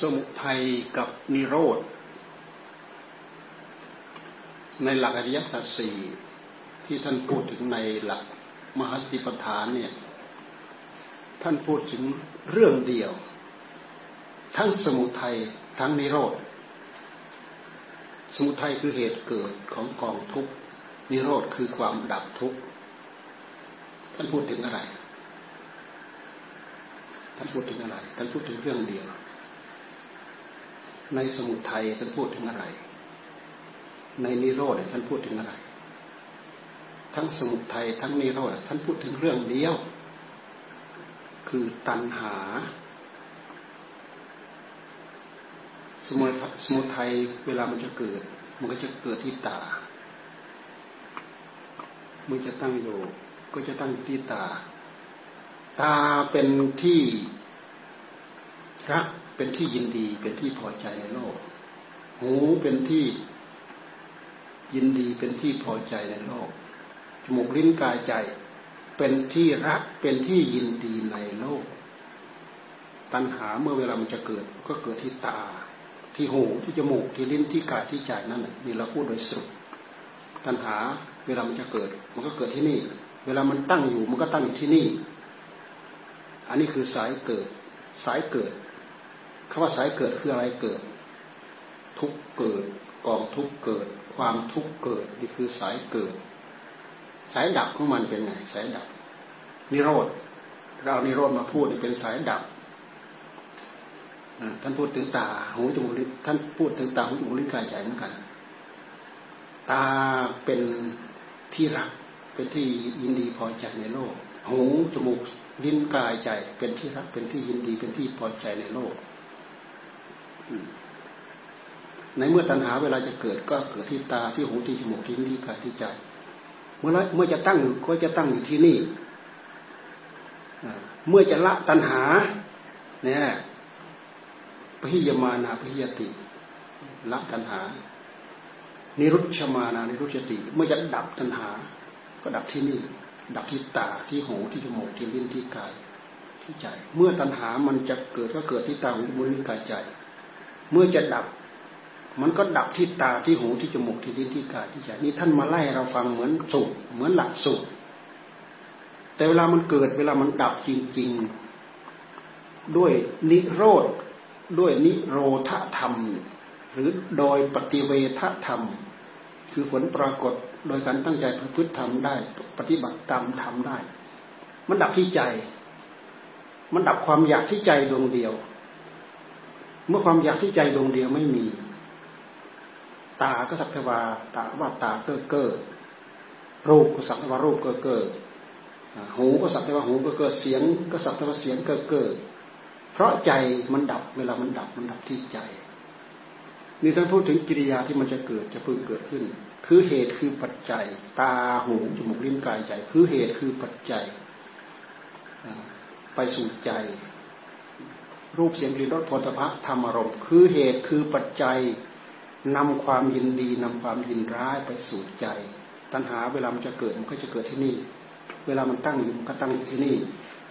สมุทัยกับนิโรธ ในหลักอริยสัจสี่ที่ท่านพูดถึงในหลักมหาสติปัฏฐานเนี่ยท่านพูดถึงเรื่องเดียว ทั้งสมุทัยทั้งนิโรธ สมุทัยคือเหตุเกิดของกองทุกข์นิโรธคือความดับทุกข์ท่านพูดถึงอะไร ท่านพูดถึงอะไร ท่านพูดถึงเรื่องเดียว ในสมุทัยท่านพูดถึงอะไร ในนิโรธท่านพูดถึงอะไร ทั้งสมุทัยทั้งนิโรธท่านพูดถึงเรื่องเดียว คือตัณหา สมุสมุทัยเวลามันจะเกิด มันก็จะเกิดที่ตา มันจะตั้งอยู่ก็จะตั้งที่ตา ตาเป็นที่รักเป็นที่ยินดี เป็นที่พอใจในโลก หูเป็นที่ยินดีเป็นที่พอใจในโลก จมูกลิ้นกายใจ เป็นที่รักเป็นที่ยินดีในโลก ตัณหาเมื่อเวลามันจะเกิดก็เกิดที่ตา ที่หูที่จมูกที่ลิ้นที่กายที่ใจนั่นนี่เราพูดโดยสรุป ตัณหาเวลามันจะเกิด มันก็เกิดที่นี่ เวลามันตั้งอยู่มันก็ตั้งอยู่ที่นี่ อันนี้คือสายเกิด สายเกิด คำว่าสายเกิดคืออะไรเกิด ทุกเกิดกองทุกเกิด ความทุกเกิดนี่คือสายเกิด สายดับของมันเป็นไงสายดับ นิโรธเรานิโรธมาพูดเป็นสายดับท่านพูดถึงตาหูจมูกลิ้นท่านพูดถึงตาหูจมูกลิ้นกายใจเหมือนกัน ตาเป็นที่รักเป็นที่ยินดีพอใจในโลก หูจมูกลิ้นกายใจ เป็นที่รักเป็นที่ยินดีเป็นที่พอใจในโลก ในเมื่อตัณหาเวลาจะเกิดก็เกิดที่ตาที่หูที่จมูกที่นิ้วที่กายที่ใจ เมื่อเมื่อจะตั้งก็จะตั้งอยู่ที่นี่เมื่อจะละตัณหา เนี่ยพิยมานาพิยติ ละตัณหา นิรุชมานานิรุชติ เมื่อจะดับตัณหา ก็ดับที่นี่ ดับที่ตาที่หูที่จมูกที่ลิ้นที่กายที่ใจ เมื่อตัณหามันจะเกิดก็เกิดที่ตาหูจมูกลิ้นกายใจ เมื่อจะดับ มันก็ดับที่ตาที่หูที่จมูกที่ลิ้นที่กายที่ใจนี่ท่านมาไล่เราฟังเหมือนสูตรเหมือนหลักสูตรแต่เวลามันเกิดเวลามันดับจริง ๆ ด้วยนิโรธด้วยนิโรธธรรม หรือโดยปฏิเวทธรรม คือผลปรากฏโดยการตั้งใจประพฤติธรรมได้ ปฏิบัติตามธรรมได้ มันดับที่ใจ มันดับความอยากที่ใจดวงเดียว เมื่อความอยากที่ใจดวงเดียวไม่มี ตาก็สักแต่ว่าตาว่าตาเก้อเก้อรูปก็สักแต่ว่ารูปเก้อเก้อหูก็สักแต่ว่าหูเก้อเก้อเสียง ก็สักแต่ว่าเสียงเก้อเก้อเพราะใจมันดับเวลามันดับมันดับที่ใจนี่ท่านพูดถึงกิริยาที่มันจะเกิดจะพึงเกิดขึ้น คือเหตุคือปัจจัย ตาหูจมูกลิ้นกายใจ คือเหตุคือปัจจัย ไปสู่ใจ รูปเสียงกลิ่นรสผลิภัณฑ์ธรรมารมณ์คือเหตุคือปัจจัยนำความยินดีนำความยินร้ายไปสู่ใจ ตัณหาเวลามันจะเกิดมันก็จะเกิดที่นี่ เวลามันตั้งอยู่มันก็ตั้งอยู่ที่นี่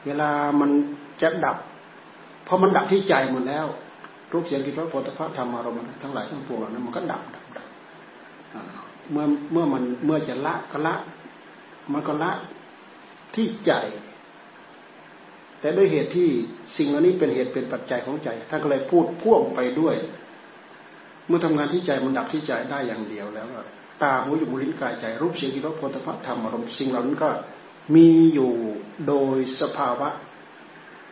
เวลามันจะดับพอมันดับที่ใจหมดแล้ว รูปเสียงกลิ่นรสผลิภัณฑ์ธรรมารมณ์ทั้งหลายทั้งปวงนั้นมันก็ดับดับดับเมื่อเมื่อมันเมื่อจะละก็ละ มันก็ละที่ใจ แต่ด้วยเหตุที่สิ่งเหล่านี้เป็นเหตุเป็นปัจจัยของใจท่านก็เลยพูดพ่วงไปด้วย เมื่อทำงานที่ใจมันดับที่ใจได้อย่างเดียวแล้วตาหูจมูกลิ้นกายใจ รูปเสียงกิริยาโพธิพัธรรมอารมณ์สิ่งเหล่านั้นก็มีอยู่โดยสภาวะ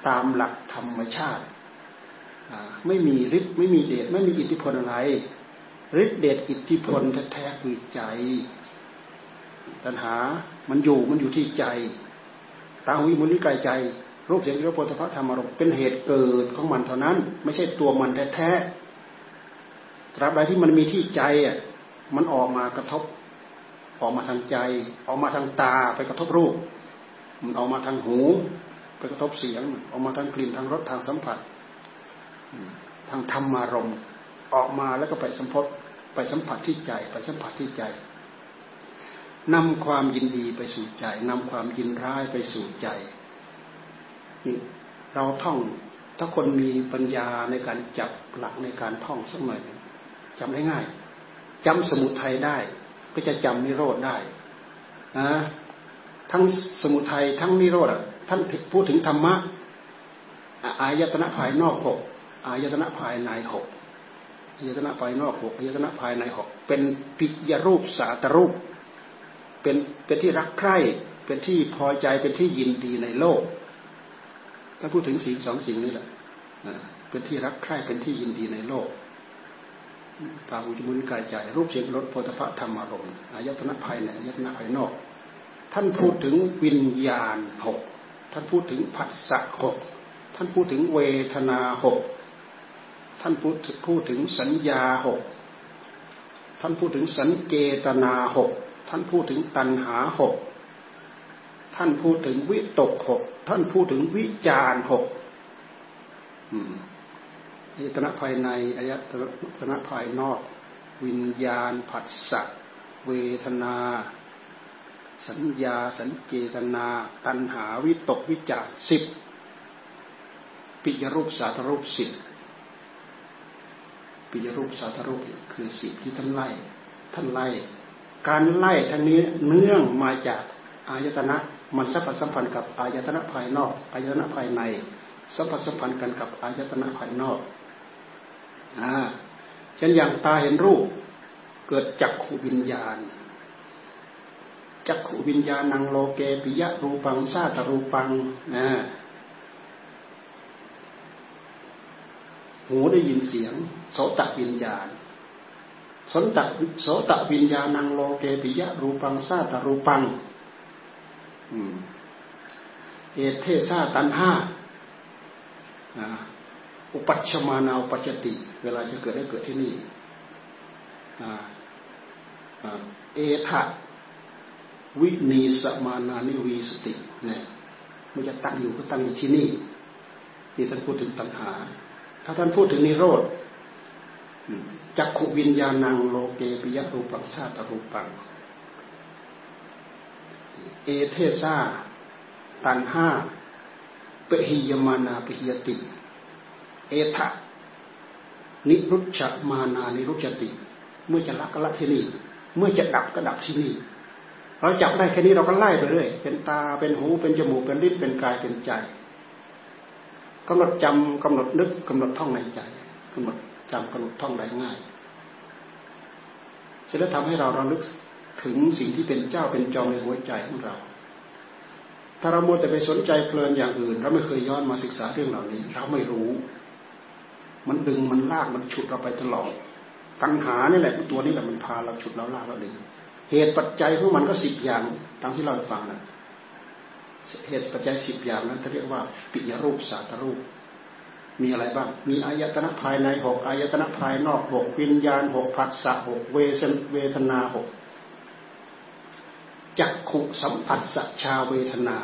ตามหลักธรรมชาติไม่มีฤทธิ์ไม่มีเดชไม่มีอิทธิพลอะไรฤทธิ์เดชอิทธิพลแท้ๆคือใจ ตัณหามันอยู่มันอยู่ที่ใจตาหูจมูกลิ้นกายใจ รูปเสียงกลิ่นรสผลิภัณฑ์ธรรมารมเป็นเหตุเกิดของมันเท่านั้น ไม่ใช่ตัวมันแท้ๆตราบใดที่มันมีที่ใจอะมันออกมากระทบ ออกมาทางใจ ออกมาทางตาไปกระทบรูป มันออกมาทางหูไปกระทบเสียง ออกมาทางกลิ่นทางรสทางสัมผัส ทางธรรมารมออกมาแล้วก็ไปสัมพไปสัมผัสที่ใจ ไปสัมผัสที่ใจนำความยินดีไปสู่ใจนำความยินร้ายไปสู่ใจ เราท่อง ถ้าคนมีปัญญาในการจับหลักในการท่องสักหน่อยจำได้ง่ายจำสมุทัยได้ ก็จะจำนิโรธได้นะทั้งสมุทัยทั้งนิโรธท่านพูดถึงธรรมะอายตนะภายนอกหกอายตนะภายในหกอายตนะภายนอกหกอายตนะภายในหกเป็นปิยรูปสาตรูป เป็นเป็นที่รักใคร่เป็นที่พอใจเป็นที่ยินดีในโลก ถ้าพูดถึงสิ่งสองสิ่งนี้แหละเป็นที่รักใคร่เป็นที่ยินดีในโลกตาหูจมูกกายใจ รูปเสียงรสโพธพธรรมารมณ์อายตนะภายในอายตนะภายนอก ท่านพูดถึงวิญญาณหกท่านพูดถึงผัสสะหกท่านพูดถึงเวทนาหกท่านพูดพูดถึงสัญญาหกท่านพูดถึงสัญเจตนาหกท่านพูดถึงตัณหาหก ท่านพูดถึงวิตกหกท่านพูดถึงวิจารหกอายตนะภายในอายตนะภายนอก วิญญาณผัสสะเวทนา สัญญาสัญเจตนา ตัณหาวิตกวิจารสิบปิยรูปสาธรูปสิบปิยรูปสาธรูปคือสิบที่ท่านไล่ท่านไล่ การไล่ทั้งนี้เนื่องมาจากอายตนะ มันสัมผัสสัมพันธ์กับอายตนะภายนอกอายตนะภายในสัมผัสสัมพันธ์กันกับอายตนะภายนอกอ่าเช่นอย่างตาเห็นรูป เกิดจักขูวิญญาณจักขูวิญญาณังโลเกปิยะรูปังซาตรูปังนะหูได้ยินเสียงโสตวิญญาณโสตโสตะวิญญาณังโลเกปิยะรูปัง สาตะรูปัง เอตเถสาตัณหาอุปปัชชะมานาอุปปัชชะติ เวลาจะเกิดได้เกิดที่นี่เอตถะ นิวิสะมานานิวิสะติเนี่ยมันจะตั้งอยู่ก็ตั้งอยู่ที่นี่นี่ท่านพูดถึงตัณหา ถ้าท่านพูดถึงนิโรธจักขุวิญญาณังโลเกปิยรูปังซาตรูปัง เอเทซาตันห้าเปหิยมานาปิยติ เอทะนิรุชมานานิรุชติ เมื่อจะละก็ละที่นี่ เมื่อจะดับก็ดับที่นี่ เราจับได้แค่นี้เราก็ไล่ไปเรื่อย เป็นตา เป็นหู เป็นจมูก เป็นลิ้น เป็นกาย เป็นใจกำหนดจำกำหนดนึกกำหนดท่องในใจกำหนดจำกำหนดท่องได้ง่ายเสร็จแล้วทำให้เราเราลึก ถึงสิ่งที่เป็นเจ้าเป็นจอมในหัวใจของเรา ถ้าเราโมแต่ไปสนใจเพลินอย่างอื่น เราไม่เคยย้อนมาศึกษาเรื่องเหล่านี้ เราไม่รู้ มันดึงมันลากมันฉุดเราไปตลอดตัณหานี่แหละตัวนี้แหละมันพาเราฉุดเราลากเราดึงเหตุปัจจัยของมันก็สิบอย่างตามที่เราฟังนะเหตุปัจจัยสิบอย่างนั้นเขาเรียกว่า ปิยรูปสาตรูป มีอะไรบ้าง มีอายตนะภายในหกอายตนะภายนอกหกวิญญาณหกผัสสะหกเวสเวทนาหก จักขุสัมผัสสัชาเวทนา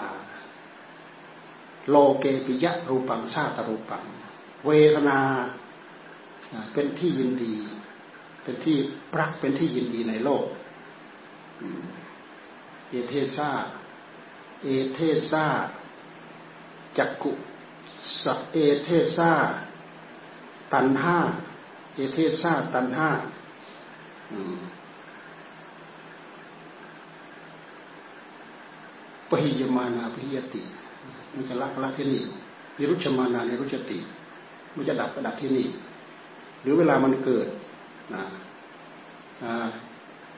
โลเกปิยะรูปังซาตรูปัง เวทนาเป็นที่ยินดี เป็นที่รักเป็นที่ยินดีในโลก เอตเถสาเอตเถสาจักขุสเอตเถสาตัณหาเอตเถสาตัณหา ปะหียะมานา ปะหียะติ มันจะละละที่นี่นิรุชมานานิรุชติมันจะดับก็ดับที่นี่ หรือเวลามันเกิดนะ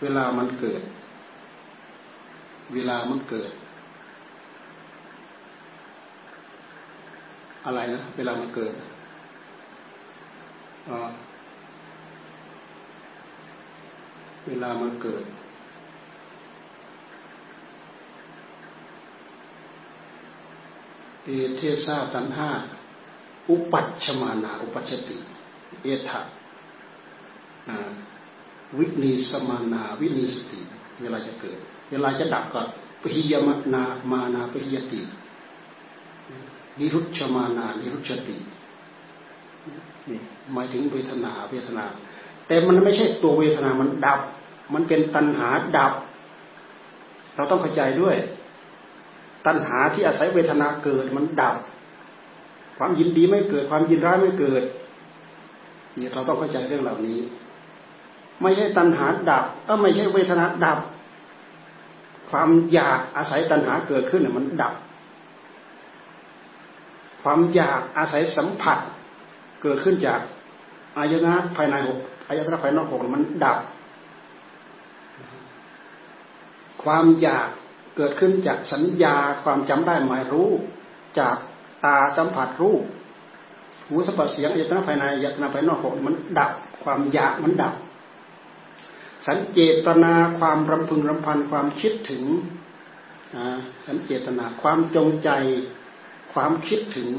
เวลามันเกิด เวลามันเกิด อะไรนะเวลามันเกิดเวลามันเกิด เอตเถสาตัณหาอุปปัชชะมานาอุปปัชชะติ เอตถะ นิวิสะมานา นิวิสะติ เวลาจะเกิด เวลาจะดับก็ปะหียะมานาปะหียะติ นิรุชฌะมานานิรุชฌะตินี่หมายถึงเวทนาเวทนา แต่มันไม่ใช่ตัวเวทนามันดับ มันเป็นตัณหาดับ เราต้องเข้าใจด้วย ตัณหาที่อาศัยเวทนาเกิดมันดับ ความยินดีไม่เกิด ความยินร้ายไม่เกิดนี่เราต้องเข้าใจเรื่องเหล่านี้ ไม่ใช่ตัณหาดับเออไม่ใช่เวทนาดับ ความอยากอาศัยตัณหาเกิดขึ้นมันดับ ความอยากอาศัยสัมผัส เกิดขึ้นจากอายนะภายในหกอายนะภายนอกหกมันดับ ความอยาก เกิดขึ้นจากสัญญาความจำได้หมายรู้ จากตาสัมผัสรูปหูสัมผัสเสียงอายตนะภายในอายตนะภายนอกหมันดับความอยากมันดับ สัญเจตนาความรำพึงรำพันความคิดถึงสัญเจตนาความจงใจ ความคิดถึง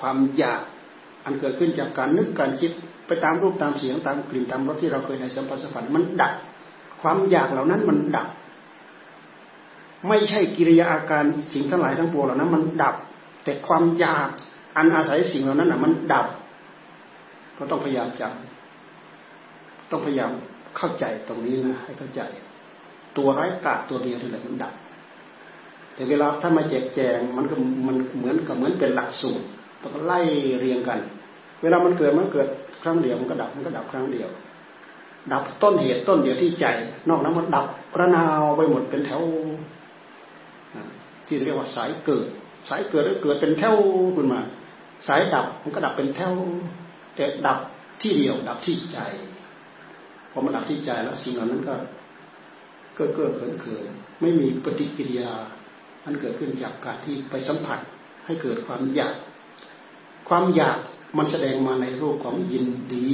ความอยากอันเกิดขึ้นจากการนึกการคิดไปตามรูปตามเสียงตามกลิ่นตามรสที่เราเคยในสัมผัสสัมผัสมันดับความอยากเหล่านั้นมันดับ ไม่ใช่กิริยาอาการสิ่งทั้งหลายทั้งปวงเหล่านั้น มันดับ แต่ความอยากอันอาศัยสิ่งเหล่านั้นอะ มันดับ ก็ต้องพยายามจำต้องพยายามเข้าใจตรงนี้นะให้เข้าใจ ตัวไร้กาตัวเดียวนี่แหละมันดับ แต่เวลาถ้ามาแจกแจงมันก็มันเหมือนกับเหมือนเป็นหลักสูตรต้องไล่เรียงกัน เวลามันเกิดมันเกิดครั้งเดียวมันก็ดับมันก็ดับครั้งเดียว ดับต้นเหตุต้นเดียวที่ใจ นอกนั้นมันดับระนาวไปหมดเป็นแถว ที่เรียกว่าสายเกิด สายเกิดแล้วเกิดเป็นแถวขึ้นมา สายดับมันก็ดับเป็นแถวแต่ดับที่เดียวดับที่ใจพอมันดับที่ใจแล้วสิ่งเหล่านั้นก็เกิดเกิดเขินเขินไม่มีปฏิกิริยามันเกิดขึ้นจากการที่ไปสัมผัสให้เกิดความอยาก ความอยากมันแสดงมาในรูปของยินดี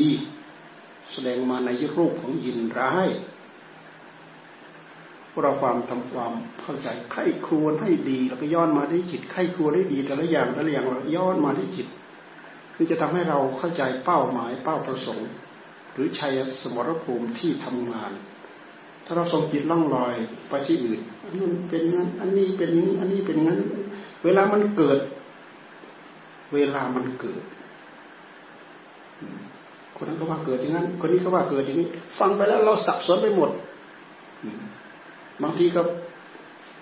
แสดงมาในรูปของยินร้าย เราความทำความเข้าใจไข้ควรให้ดี แล้วก็ย้อนมาที่จิตไข้ควรให้ดีแต่ละอย่างแต่ละอย่างเราย้อนมาที่จิตคือจะทำให้เราเข้าใจเป้าหมายเป้าประสงค์ หรือชัยสมรภูมิที่ทำงาน ถ้าเราส่งจิตล่องลอยไปที่อื่นอันนั้นเป็นงั้นอันนี้เป็นนี้อันนี้เป็นงั้น เวลามันเกิด เวลามันเกิดคนนั้นก็ว่าเกิดอย่างนั้น คนนี้ก็ว่าเกิดอย่างนี้ ฟังไปแล้วเราสับสนไปหมด บางทีก็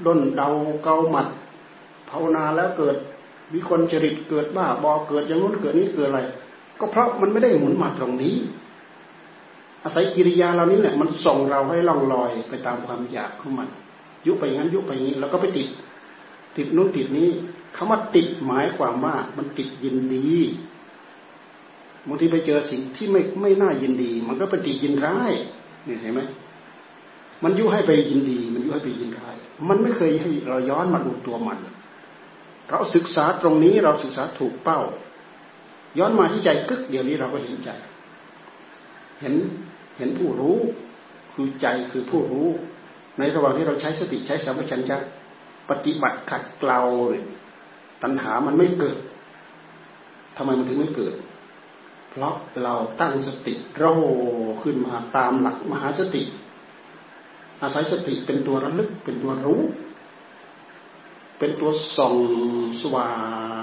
ด้นเดาเกาหมัดภาวนาแล้วเกิดมีคนจริตเกิดบ้าบอเกิดอย่างนู้นเกิดนี้เกิดอะไร ก็เพราะมันไม่ได้หมุนมาตรงนี้ อาศัยกิริยาเรานี้แหละมันส่งเราให้ล่องลอยไปตามความอยากของมัน ยุบไปงั้นยุบไปงนี้แล้วก็ไปติด ติดนู้นติดนี้คำว่าติดหมายความว่ามันติดยินดีบางทีไปเจอสิ่งที่ไม่ไม่น่ายินดี มันก็เป็นติดยินร้ายนี่เห็นไหม มันยุให้ไปยินดี มันยุให้ไปยินร้าย มันไม่เคยให้เราย้อนมาดูตัวมัน เราศึกษาตรงนี้เราศึกษาถูกเป้า ย้อนมาที่ใจกึกเดี๋ยวนี้เราก็เห็นใจ เห็นเห็นผู้รู้ คือใจคือผู้รู้ ในระหว่างที่เราใช้สติใช้สัมปชัญญะปฏิบัติขัดเกลาเลยตัณหามันไม่เกิดทำไมมันถึงไม่เกิด เพราะเราตั้งสติโรขึ้นมาตามหลักมหาสติ อาศัยสติเป็นตัวระลึกเป็นตัวรู้ เป็นตัวส่องสว่า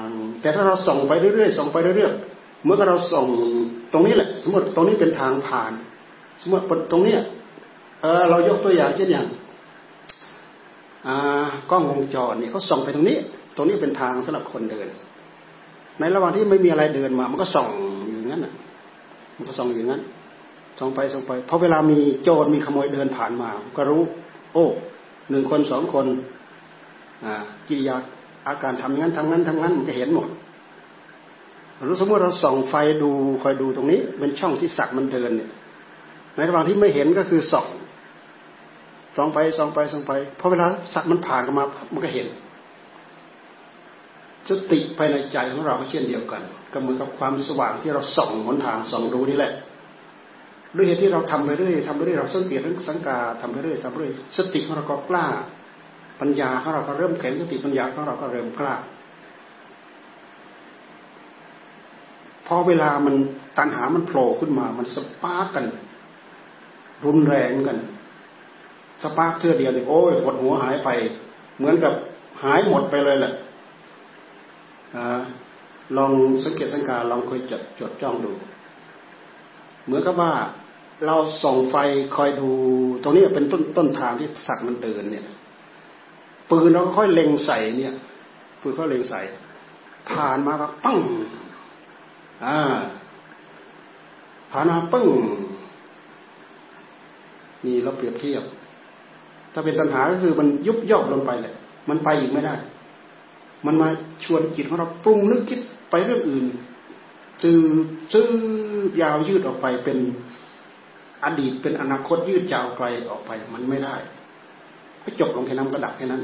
ง แต่ถ้าเราส่องไปเรื่อยๆส่องไปเรื่อยๆเมื่อเราส่องตรงนี้แหละ สมมติตรงนี้เป็นทางผ่าน สมมติตรงเนี้ยเออเรายกตัวอย่างเช่นอย่างกล้องวงจรเนี่ยเขาส่องไปตรงนี้ ตรงนี้เป็นทางสำหรับคนเดิน ในระหว่างที่ไม่มีอะไรเดินมา มันก็ส่องอยู่งั้นอะมันก็ส่องอยู่งั้น งไปส่องไปเพอเวลามีโจรมีขโมยเดินผ่านมา ก็รู้ โอ้หนึ่งคนสองคนอ่ากิริยาอาการทำงั้นทำงั้นทำงั้นมันจะเห็นหมดรู้สมมติเราส่องไฟดูคอยดูตรงนี้เป็นช่องที่สัตว์มันเดินเนี่ยในระหว่างที่ไม่เห็นก็คือส่องส่องไปส่องไปส่องไปพอเวลาสัตว์มันผ่านกันมามันก็เห็นสติภายในใจของเราก็เช่นเดียวกัน ก็เหมือนกับความสว่างที่เราส่องหนทางส่องดูนี่แหละ ด้วยเหตุที่เราทำไปเรื่อยทำไปเรื่อยเราสังเกตเรื่องสังกาทำไปเรื่อยทำไปเรื่อยสติของเราก็กล้า ปัญญาของเราก็เริ่มแข็งสติปัญญาของเราก็เริ่มกล้าพอเวลามันตัณหามันโผล่ขึ้นมา มัน spark กัน รุนแรงกัน spark ทีเดียวเนี่ยโอ้ยปวดหัวหายไป เหมือนกับหายหมดไปเลยแหละลองสังเกตสังการลองคอยจดจดจ้องดู เหมือนกับว่า เราส่องไฟคอยดู ตรงนี้เป็นต้นต้นทางที่สัตว์มันเดินเนี่ยปืนเราก็ค่อยเล็งใส่เนี่ยปืนก็เล็งใส่ ผ่านมาก็ปั้งอ่าผ่านมาปึ้งนี่เราเปรียบเทียบ ถ้าเป็นตัณหาก็คือมันยุบย่อลงไปเลยมันไปอีกไม่ได้ มันมาชวนจิตของเราปรุงนึกคิดไปเรื่องอื่นจือซื้อยาวยืดออกไปเป็น อดีตเป็นอนาคตยืดยาวไกลออกไปมันไม่ได้ก็จบลงแค่นั้นก็ดับแค่นั้น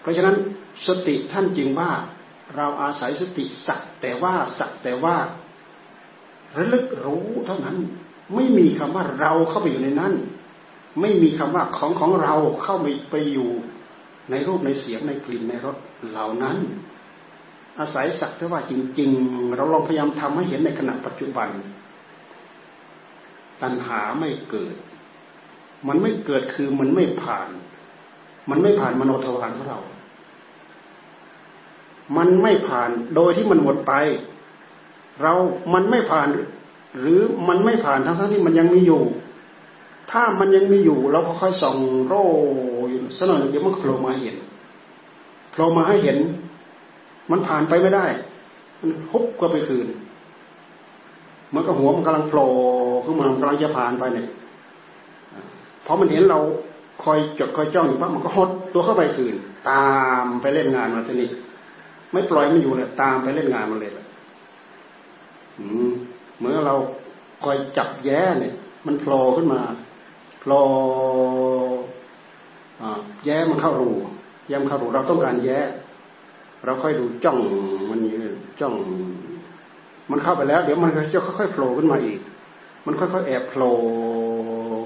เพราะฉะนั้นสติท่านจึงว่าเราอาศัยสติสักแต่ว่าสักแต่ว่าระลึกรู้เท่านั้น ไม่มีคำว่าเราเข้าไปอยู่ในนั้น ไม่มีคำว่าของของเราเข้าไปไปอยู่ในรูปในเสียงในกลิ่นในรสเหล่านั้น อาศัยสักแต่ว่าจริง ๆ เราลองพยายามทำให้เห็นในขณะปัจจุบัน ตัณหาไม่เกิด มันไม่เกิดคือมันไม่ผ่าน มันไม่ผ่านมโนทวารของเรา มันไม่ผ่านโดยที่มันหมดไป เรา มันไม่ผ่าน หรือมันไม่ผ่านทั้งทั้งที่มันยังมีอยู่ ถ้ามันยังมีอยู่ เราก็ค่อยส่องโร่อยู่สนอยเดี๋ยวมันโผล่มาเห็นโผล่มาให้เห็น มันผ่านไปไม่ได้ มันฮุบก็ไปคืน มันก็หัวมันกำลังโผล่ขึ้นมากำลังจะผ่านไปเนี่ยเพอมันเห็นเราคอยจดคอยจ้องอยู่ปั๊บมันก็หดตัวเข้าไปคืน ตามไปเล่นงานมาทีนี้ไม่ปล่อยมันอยู่เลยตามไปเล่นงานมันเลยเหมือนเราคอยจับแย้เนี่ย มันโผล่ขึ้นมาโผล่แย้มันเข้ารูแย้มเข้ารูเราต้องการแย้ เราค่อยดูจ้องมันอยู่จ้อง มันเข้าไปแล้ว เดี๋ยวมันจะค่อยๆโผล่ขึ้นมาอีก มันค่อยๆแอบโผล่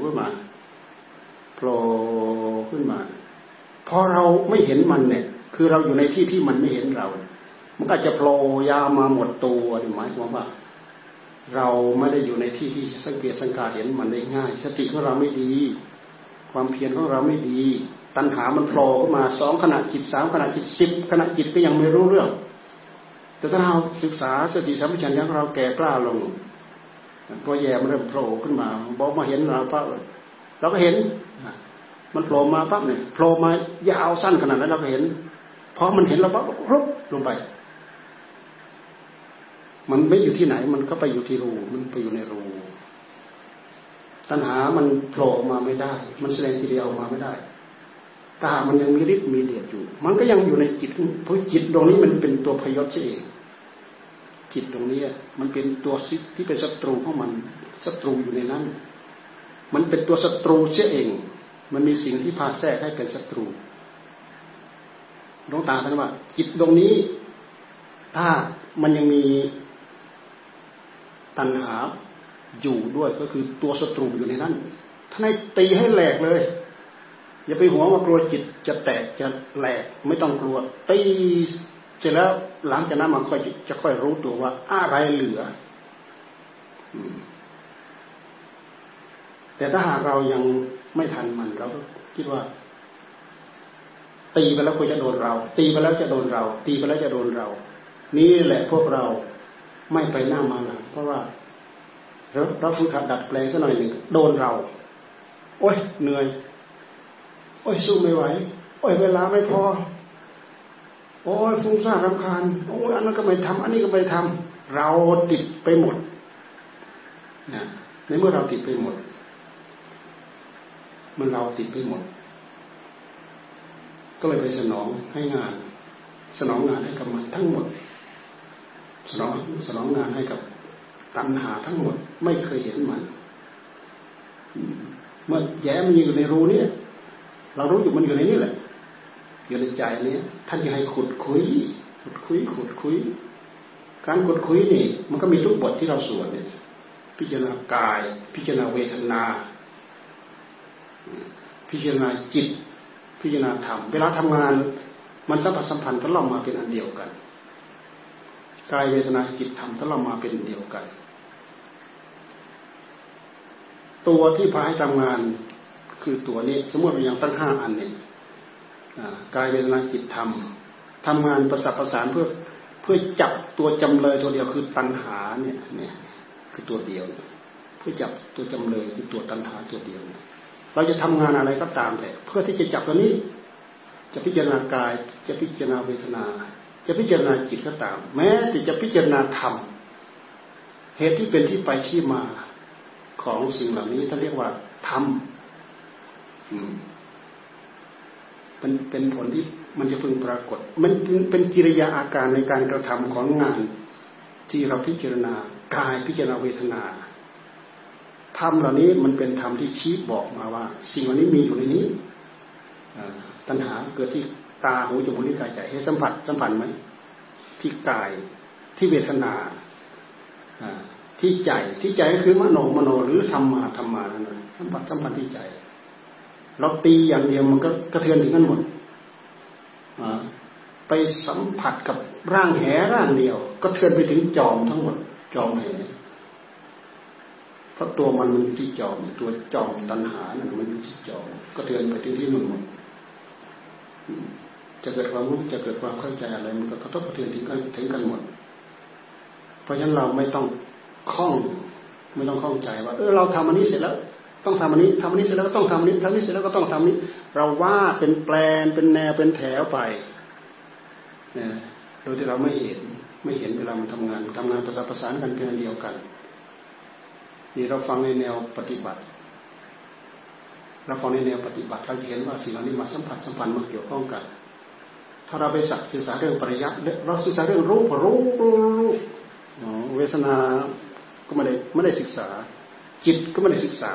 ขึ้นมาโผล่ขึ้นมาพอเราไม่เห็นมันเนี่ย คือเราอยู่ในที่ที่มันไม่เห็นเรา มันอาจจะโผล่ยาวมาหมดตัวหมายความว่า เราไม่ได้อยู่ในที่ที่สังเกตสังกาเห็นมันได้ง่าย สติของเราไม่ดี ความเพียรของเราไม่ดี ตัณหามันโผล่ขึ้นมาสองขณะจิตสามขณะจิตสิบขณะจิตก็ยังไม่รู้เรื่อง แต่ถ้าเราศึกษาสติสัมปชัญญะของเราแก่กล้าลงตัวแย่มันเริ่มโผล่ขึ้นมาบอกมาเห็นเราปั๊บเราก็เห็น มันโผล่มาปั๊บเนี่ยโผล่มายาวสั้นขนาดนั้นเราก็เห็นพอมันเห็นเราปั๊บรุบลงไป มันไม่อยู่ที่ไหน มันก็ไปอยู่ที่รูมันไปอยู่ในรูตัณหามันโผล่มาไม่ได้ มันแสดงทีเดียวออกมาไม่ได้ ตามันยังมีฤทธิ์มีเดียดอยู่ มันก็ยังอยู่ในจิตเพราะจิตตรงนี้มันเป็นตัวพยศเองจิตตรงนี้มันเป็นตัวที่เป็นศัตรูของมันศัตรูอยู่ในนั้น มันเป็นตัวศัตรูเสียเอง มันมีสิ่งที่พาแทรกให้เป็นศัตรูดวงตาท่านว่า จิตตรงนี้ ถ้ามันยังมีตัณหาอยู่ด้วยก็คือตัวศัตรูอยู่ในนั้นท่านให้ตีให้แหลกเลย อย่าไปหัวว่ากลัวจิตจะแตกจะแหลกไม่ต้องกลัวตีเสร็จแล้วหลังจากนั้นมันค่อยจะค่อยรู้ตัวว่าอะไรเหลือแต่ถ้าหากเรายังไม่ทันมันเราก็คิดว่า ตีไปแล้วควรจะโดนเรา ตีไปแล้วจะโดนเรา ตีไปแล้วจะโดนเรา นี่แหละพวกเราไม่ไปหน้ามาหลังเพราะว่าเราเราฝึกขัดดัดแปลงสักหน่อยหนึ่งโดนเรา โอ้ยเหนื่อย อ้ยสู้ไม่ไหว โอ้ยเวลาไม่พอ โอ้ยฟุ้งซ่านรำคาญ โอ้ยอันนั้นก็ไม่ทำอันนี้ก็ไม่ทำเราติดไปหมดนะในเมื่อเราติดไปหมด มันเราติดไปหมด ก็เลยไปสนองให้งาน สนองงานให้กับมันทั้งหมด สนองสนองงานให้กับตัณหาทั้งหมด ไม่เคยเห็นมัน เมื่อแย้มันอยู่ในรูนี้ เรารู้อยู่มันอยู่ในนี้แหละ อยู่ในใจนี้ท่านจะให้ขุดคุย ขุดคุย ขุดคุย การขุดคุยนี่ มันก็มีทุกบทที่เราสวดเนี่ย พิจารณากาย พิจารณาเวทนา พิจารณาจิต พิจารณาธรรม เวลาทำงานมันสัมผัสสัมพันธ์ก็ล่อมมาเป็นอันเดียวกันกายเวทนาจิตธรรมถ้าเรามาเป็นเดียวกัน ตัวที่พาให้ทำงาน คือตัวนี้ สมมติเราอย่างตั้งห้าอันเนี่ยกายเวทนาจิตธรรมทำงานประสับประสานเพื่อเพื่อจับตัวจำเลยตัวเดียวคือตัณหาเนี่ยเนี่ยคือตัวเดียว เพื่อจับตัวจำเลยคือตัวตัณหาตัวเดียว เราจะทำงานอะไรก็ตามแต่เพื่อที่จะจับตัวนี้ จะพิจารณากายจะพิจารณาเวทนา จะพิจารณาจิตก็ตาม แม้แต่จะพิจารณาธรรมเหตุที่เป็นที่ไปที่มาของสิ่งเหล่านี้ท่านเรียกว่าธรรม มันเป็นผลที่มันจะพึงปรากฏ มันเป็นกิริยาอาการในการกระทำของงาน ที่เราพิจารณากายพิจารณาเวทนาธรรมเหล่านี้มันเป็นธรรมที่ชี้บอกมาว่า สิ่งเหล่านี้มีอยู่ในนี้ตัณหาเกิดที่ตาหูจมูกลิ้นกายใจให้สัมผัสสัมผัสไหมที่กายที่เวทนาที่ใจที่ใจก็คือมโนมโนหรือธรรมาธรรมานั่นสัมผัสสัมผัสที่ใจ เราตีอย่างเดียวมันก็กระเทือนถึงกันหมดไปสัมผัสกับร่างแหร่างเดียว ก็เทือนไปถึงจอมทั้งหมด จอมแหเพราะตัวมันมันที่จอมตัวจอมตัณหานั่นมันที่จอมก็เทือนไปถึงที่มันหมดจะเกิดความรู้จะเกิดความเข้าใจอะไรมันก็กระทบกระเทือนถึงกันถึงกันหมด เพราะฉะนั้นเราไม่ต้องคล้อง ไม่ต้องข้องใจว่า เออเราทำอันนี้เสร็จแล้ว ต้องทำอันนี้ทำอันนี้เสร็จแล้วก็ต้องทำอันนี้ทำนี้เสร็จแล้วก็ต้องทำนี้ เราว่าเป็นแปลนเป็นแนวเป็นแถวไปนะโดยที่เราไม่เห็นไม่เห็นเวลามันทำงานทำงานประสานประสานกันเป็นเดียวกัน นี่เราฟังในแนวปฏิบัติเราฟังในแนวปฏิบัติเราเห็นว่าสิ่งเหล่านี้มาสัมผัสสัมพันธ์มาเกี่ยวข้องกัน ถ้าเราไปศึกษาเรื่องปริยัติเราศึกษาเรื่องรู้รู้รู้รู้เวทนาก็ไม่ได้ไม่ได้ศึกษา จิตก็ไม่ได้ศึกษา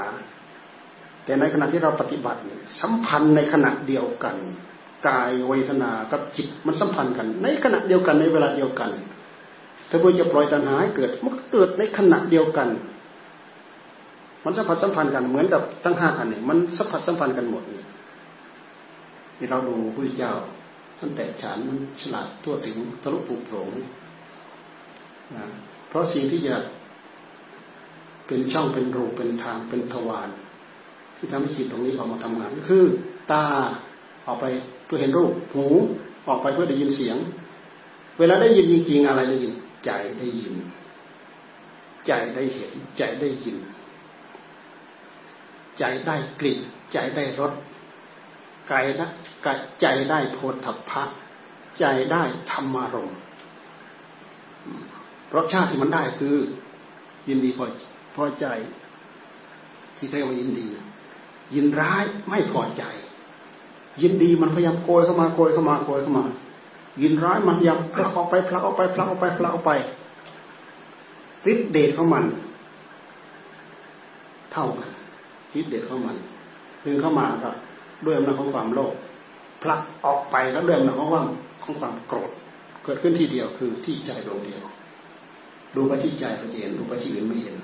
แต่ในขณะที่เราปฏิบัติสัมพันธ์ในขณะเดียวกันกายเวทนากับจิตมันสัมพันธ์กัน ในขณะเดียวกันในเวลาเดียวกัน ถ้าเราจะปล่อยตัณหาให้เกิดมันเกิดในขณะเดียวกัน มันสัมผัสสัมพันธ์กันเหมือนกับทั้งห้าอันนี้มันสัมผัสสัมพันธ์กันหมดนี่เราดูพระเจ้าท่านแตกฉานมันฉลาดทั่วถึงทะลุปุโปรงนะเพราะสิ่งที่จะเป็นช่องเป็นรูเป็นทางเป็นทวาร ที่ทำให้จิตตรงนี้ออกมาทำงานก็คือ ตาออกไปเพื่อเห็นรูป หูออกไปเพื่อได้ยินเสียง เวลาได้ยินจริงๆอะไรได้ยิน ใจได้ยิน ใจได้เห็น ใจได้ยิน ใจได้กลิ่น ใจได้รสกายนะกใจได้โพธพะใจได้ธรรมารมรสชาติที่มันได้คือ ยินดีพอพอใจ ที่เรียกว่ายินดี ยินร้ายไม่พอใจ ยินดีมันพยายามโกยเข้ามาโกยเข้ามาโกยเข้ามา ยินร้ายมันพยายามพลักออกไปพลักออกไปพลักออกไปพลักออกไปฤทธิเดชของมัน เท่ากันฤทธิเดชของมันดึงเข้ามาก็ด้วยอำนาจของความโลภพลักออกไปแล้วด้วยอำนาจของความของความโกรธเกิดขึ้นที่เดียวคือที่ใจดวงเดียว ดูไปที่ใจเราเห็นดูไปที่อื่นไม่เห็น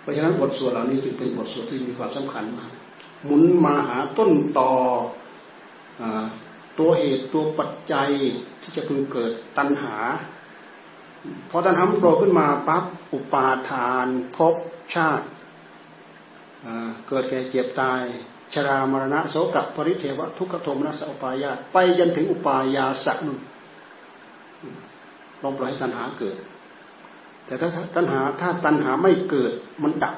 เพราะฉะนั้นบทสวดเหล่านี้จึงเป็นบทสวดที่มีความสำคัญมาก หมุนมาหาต้นตอตัวเหตุตัวปัจจัยที่จะพึงเกิดตัณหาพอตัณหาโผล่ขึ้นมาปั๊บอุปาทานภพชาติเกิดแก่เจ็บตาย ชรามรณะโสกปริเทวะทุกขโทมนัสอุปายาไปจนถึงอุปายาสักนุลองปล่อยตัณหาเกิด แต่ถ้าตัณหาถ้าตัณหาไม่เกิดมันดับ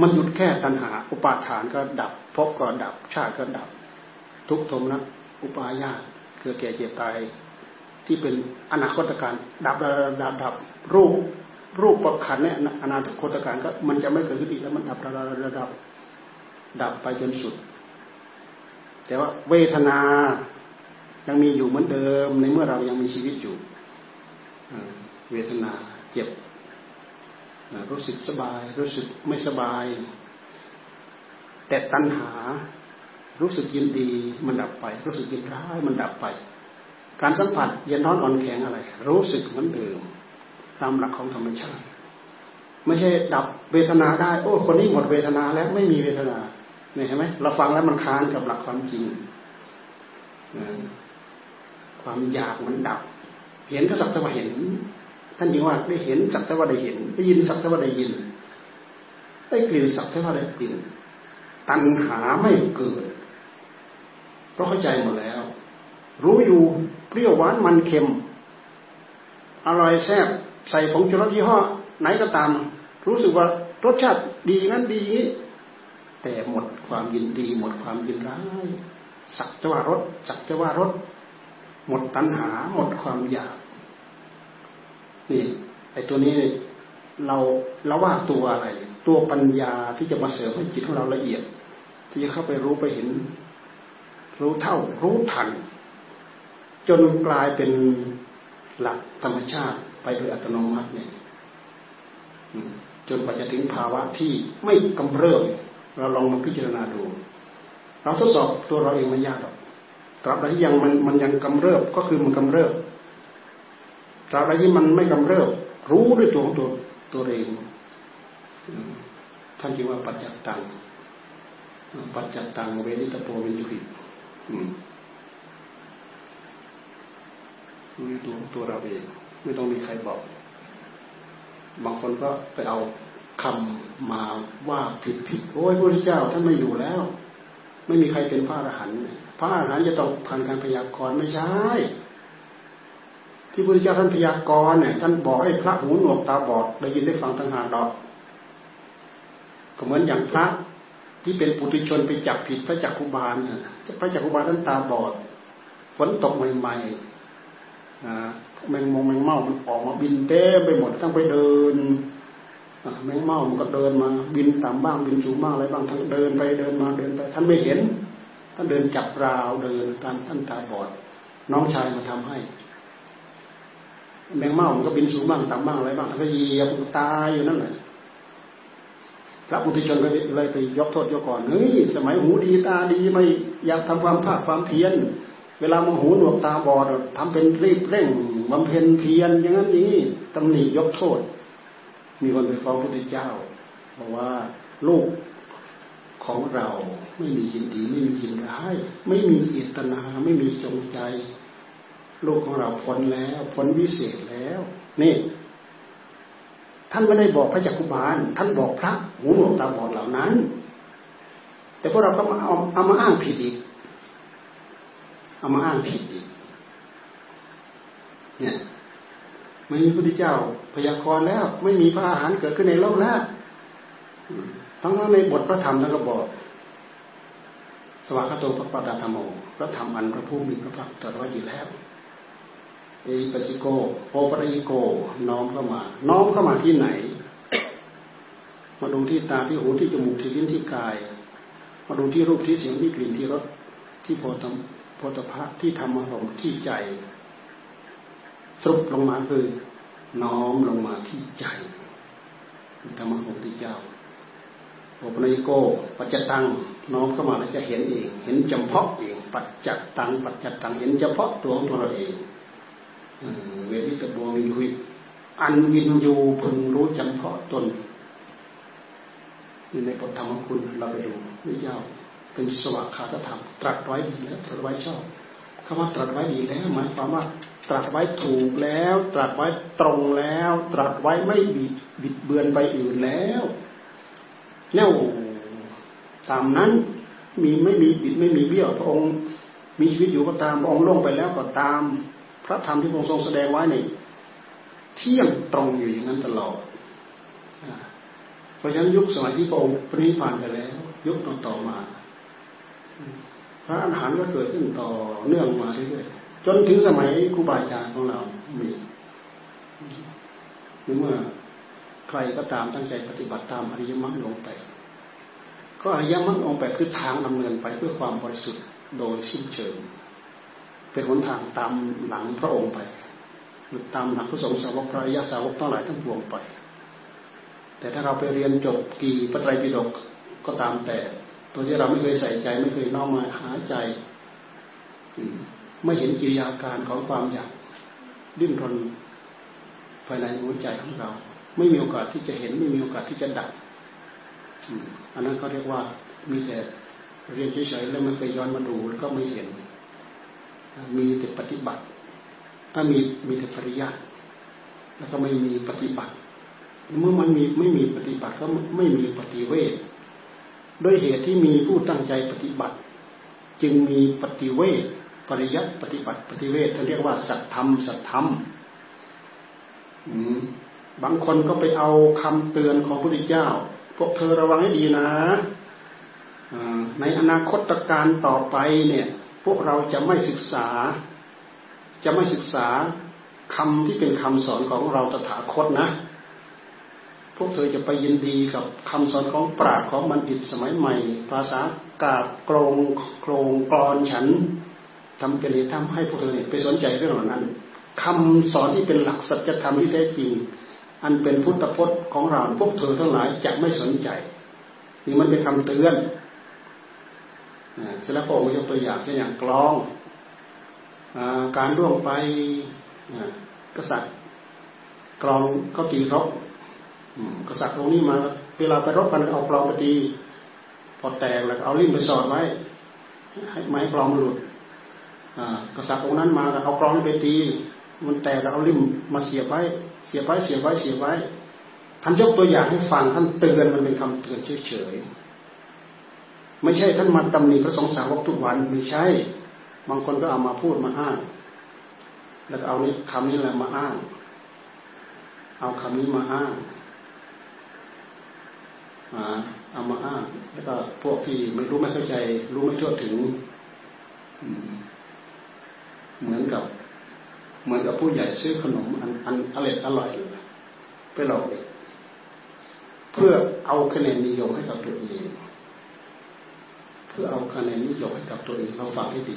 มันหยุดแค่ตัณหา อุปาทานก็ดับภพก็ดับ ชาติก็ดับ ทุกทมนะอุปาญาตเกิดแก่เจ็บตายที่เป็นอนาคตการดับดับดับรูปรูปประคันเนี่ยอนาคตการก็มันจะไม่เกิดขึ้นอีกแล้วมันดับระดับระดับดับไปจนสุด แต่ว่าเวทนายังมีอยู่เหมือนเดิมในเมื่อเรายังมีชีวิตอยู่เวทนาเจ็บ รู้สึกสบาย รู้สึกไม่สบาย แต่ตัณหา รู้สึกยินดีมันดับไป รู้สึกยินร้ายมันดับไป การสัมผัสเย็นร้อนอ่อนแข็งอะไร รู้สึกเหมือนเดิมตามหลักของธรรมชาติ ไม่ใช่ดับเวทนาได้ โอ้ คนนี้หมดเวทนาแล้วไม่มีเวทนาเนี่ยเห็นไหมเราฟังแล้วมันค้านกับหลักความจริงความอยากมันดับ เห็นก็สักแต่ว่าเห็น ท่านจึงว่าได้เห็นสักแต่ว่าได้เห็น ได้ยินสักแต่ว่าได้ยิน ได้กลิ่นสักแต่ว่าได้กลิ่นตัณหาไม่เกิดเพราะเข้าใจหมดแล้ว รู้อยู่เปรี้ยวหวานมันเค็มอร่อยแซ่บใส่ผงชูรสยี่ห้อ ไหนก็ตาม รู้สึกว่ารสชาติดีนั้นดี แต่หมดความยินดี หมดความยินร้ายสักแต่ว่ารสสักแต่ว่ารสหมดตัณหาหมดความอยาก นี่ไอ้ตัวนี้เราเราว่าตัวอะไร ตัวปัญญาที่จะมาเสริมให้จิตของเราละเอียด ที่จะเข้าไปรู้ไปเห็น รู้เท่า รู้ทัน จนกลายเป็นหลักธรรมชาติไปโดยอัตโนมัติเนี่ยจนกว่าจะถึงภาวะที่ไม่กำเริบเราลองมาพิจารณาดู เราทดสอบตัวเราเองไม่ยากหรอกตราบใดที่ยังมันมันยังกำเริบก็คือมันกำเริบ ตราบใดที่มันไม่กำเริบรู้ด้วยตัวของตัวตัวเองท่านจึงว่าปัจจัตตังปัจจัตตังเวนิตโปวิญญุิรู้ตัวตัวเราเอง ไม่ต้องมีใครบอก บางคนก็ไปเอาคำมาว่าผิดผิดโอ้ยพระเจ้าท่านไม่อยู่แล้ว ไม่มีใครเป็นพระอรหันต์พระอรหันต์จะต้องผ่านการพยากรณ์ไม่ใช่ ที่พระพุทธเจ้าท่านพยากรณ์เนี่ยท่านบอกให้พระหูหนวกตาบอดได้ยินได้ฟังต่างหากดอก ก็เหมือนอย่างพระที่เป็นปุถุชนไปจับผิดพระจักคุบาลพระจักคุบาลท่านตาบอดฝนตกใหม่ๆแมงมงแมงเม่ามันออกมาบินเต้ไปหมดต้องไปเดินแมงเม่ามันก็เดินมาบินต่ำบ้างบินสูงบ้างอะไรบ้างทั้งเดินไปเดินมาเดินไป ท่านไม่เห็นท่านเดินจับราวเดินตามท่านตาบอด น้องชายมาทำให้ แมงเม่ามันก็บินสูงบ้างต่ำบ้างอะไรบ้างก็เหยียบตายอยู่นั่นแหละพระพุทธชนก็เลยไปยกโทษยกก่อนเฮ้ยสมัยหูดีตาดีไม่อยากทำความภาคความเพียรเวลามันหูหนวกตาบอดทำเป็นรีบเร่งบำเพ็ญเพียรอย่างนั้นนี้ตำหนิยกโทษ มีคนไปฟ้องพระพุทธเจ้าบอกว่าลูกของเราไม่มียินดีไม่มียินร้าย ไม่มีเจตนาไม่มีจงใจ ลูกของเราพ้นแล้วพ้นวิเศษแล้ว นี่ ท่านไม่ได้บอกพระจักคุบาล ท่านบอกพระหูหนวกตาบอดเหล่านั้น แต่พวกเราก็มาเอาเอามาอ้างผิดอีกเอามาอ้างผิดอีก เนี่ยไม่มีพระพุทธเจ้าพยากรณ์แล้ว ไม่มีพระอาหารเกิดขึ้นในโลกแล้วทั้งนั้นในบทพระธรรมท่านก็บอก สวากาโตปปตาธรรมโอพระธรรมอันพระผู้มีพระภาคตรัสไว้อยู่แล้ว อปัสิโกโอปริโก น้อมเข้ามา น้อมเข้ามาที่ไหน มาดูที่ตาที่หูที่จมูกที่ลิ้นที่กาย มาดูที่รูปที่เสียงที่กลิ่นที่รสที่โพธโพธพะที่ธรรมอารมณ์ที่ใจสรุปลงมาคือ น้อมลงมาที่ใจธรรมะของพระเจ้าโอปนิโก ปัจจตัง น้อมเข้ามาแล้วจะเห็นเอง เห็นจำเพาะเอง ปัจจตัง ปัจจตัง เห็นเฉพาะตัวของตัวเราเอง เวทิตบัววินคุยอันวินยูพึงรู้จำเพาะตนนี่ในบทธรรมของคุณเราไปดูวิญญาเป็นสวัสดิ์ขาธรรม ตรัสไว้ดีแล้วตรัสไว้ชอบคำว่าตรัสไว้ดีแล้วหมายความว่า ตรัสไว้ถูกแล้ว ตรัสไว้ตรงแล้ว ตรัสไว้ไม่บิดบิดเบือนไปอื่นแล้วแน่วตามนั้นมีไม่มีบิดไม่มีเบี้ยวพระองค์มีชีวิตอยู่ก็ตามพระองค์ล่วงไปแล้วก็ตาม พระธรรมที่พระองค์ทรงแสดงไว้ในเที่ยงตรงอยู่อย่างนั้นตลอดเพราะฉะนั้นยุคสมัยที่พระองค์ปรินิพพานไปแล้ว ยุคต่อๆมา พระอรหันต์ก็เกิดขึ้นต่อเนื่องมาเรื่อยๆจนถึงสมัยครูบาอาจารย์ของเรา มีเมื่อใครก็ตามตั้งใจปฏิบัติตามอริยมรรคลงไป ก็อริยมรรคองไปคือทางดำเนินไปเพื่อความบริสุทธิ์โดยสิ้นเชิง เป็นหนทางตามหลังพระองค์ไปหรือตามหลักพระสงฆ์สาวกพระอริยสาวกทั้งหลายทั้งปวงไป แต่ถ้าเราไปเรียนจบกี่ปไตรปิฎกก็ตามแต่ตัวที่เราไม่เคยใส่ใจไม่เคยน้อมมาหาใจไม่เห็นกิริยาการของความอยากดิ้นรนภายในหัวใจของเรา ไม่มีโอกาสที่จะเห็นไม่มีโอกาสที่จะดับอันนั้นเขาเรียกว่ามีแต่เรียนเฉยๆแล้วมันไปย้อนมาดูแล้วก็ไม่เห็น มีแต่ปฏิบัติถ้ามีมีแต่ปริยัติแล้วก็ไม่มีปฏิบัติ เมื่อมันมีไม่มีปฏิบัติก็ไม่มีปฏิเวทด้วยเหตุที่มีผู้ตั้งใจปฏิบัติ จึงมีปฏิเวทปริยัติปฏิบัติปฏิเวทท่านเรียกว่าสัตธรรมสัตธรรมบางคนก็ไปเอาคำเตือนของพระพุทธเจ้า พวกเธอระวังให้ดีนะในอนาคตการต่อไปเนี่ย วกเราจะไม่ศึกษา จะไม่ศึกษาคำที่เป็นคำสอนของเราตถาคตนะ พวกเธอจะไปยินดีกับคำสอนของปราชญ์ของบัณฑิตสมัยใหม่ ภาษากาบกรงโครงกรอนฉันทำเป็นทำให้พวกเธอไปสนใจเรื่องเหล่านั้นคำสอนที่เป็นหลักสัจธรรมที่แท้จริง อันเป็นพุทธพจน์ของเราพวกเธอทั้งหลายจะไม่สนใจนี่มันเป็นคำเตือน เสร็จแล้วพระองค์ยกตัวอย่างเช่นอย่างกลองการร่วงไปกษัตริย์กลองเขาตีรบกษัตริย์องค์นี้มา เวลาไปรบกันเอากลองไปตีพอแตกแล้วเอาลิ้นไปสอดไว้ ให้ไม้กลองหลุดกษัตริย์องค์นั้นมาเอากลองไปตีมันแตกแล้วเอาลิ้นมาเสียบไว้ เสียบไว้เสียบไว้เสียบไว้ท่านยกตัวอย่างให้ฟังท่านเตือนมันเป็นคำเตือนเฉยๆ ไม่ใช่ท่านมาตำหนิพระสงฆ์สาวกทุกวันไม่ใช่ บางคนก็เอามาพูดมาอ้าง แล้วเอานี้คำนี้แหละมาอ้าง เอาคำนี้มาอ้างเอามาอ้าง แล้วก็พวกที่ไม่รู้ไม่เข้าใจ รู้ไม่ทั่วถึงเหมือนกับ เหมือนกับผู้ใหญ่ซื้อขนมอันอันอร่อยอร่อยไปหลอกเพื่อเอาคะแนนนิยมให้กับตัวเอง พื่อเอาคะแนนนิยมให้กับตัวเองเราฟังให้ดี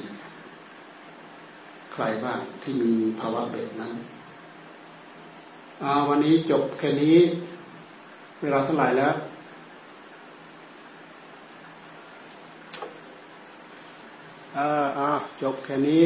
ใครบ้างที่มีภาวะแบบนั้นวันนี้จบแค่นี้ เวลาเท่าไหร่แล้วอ่าอ่าจบแค่นี้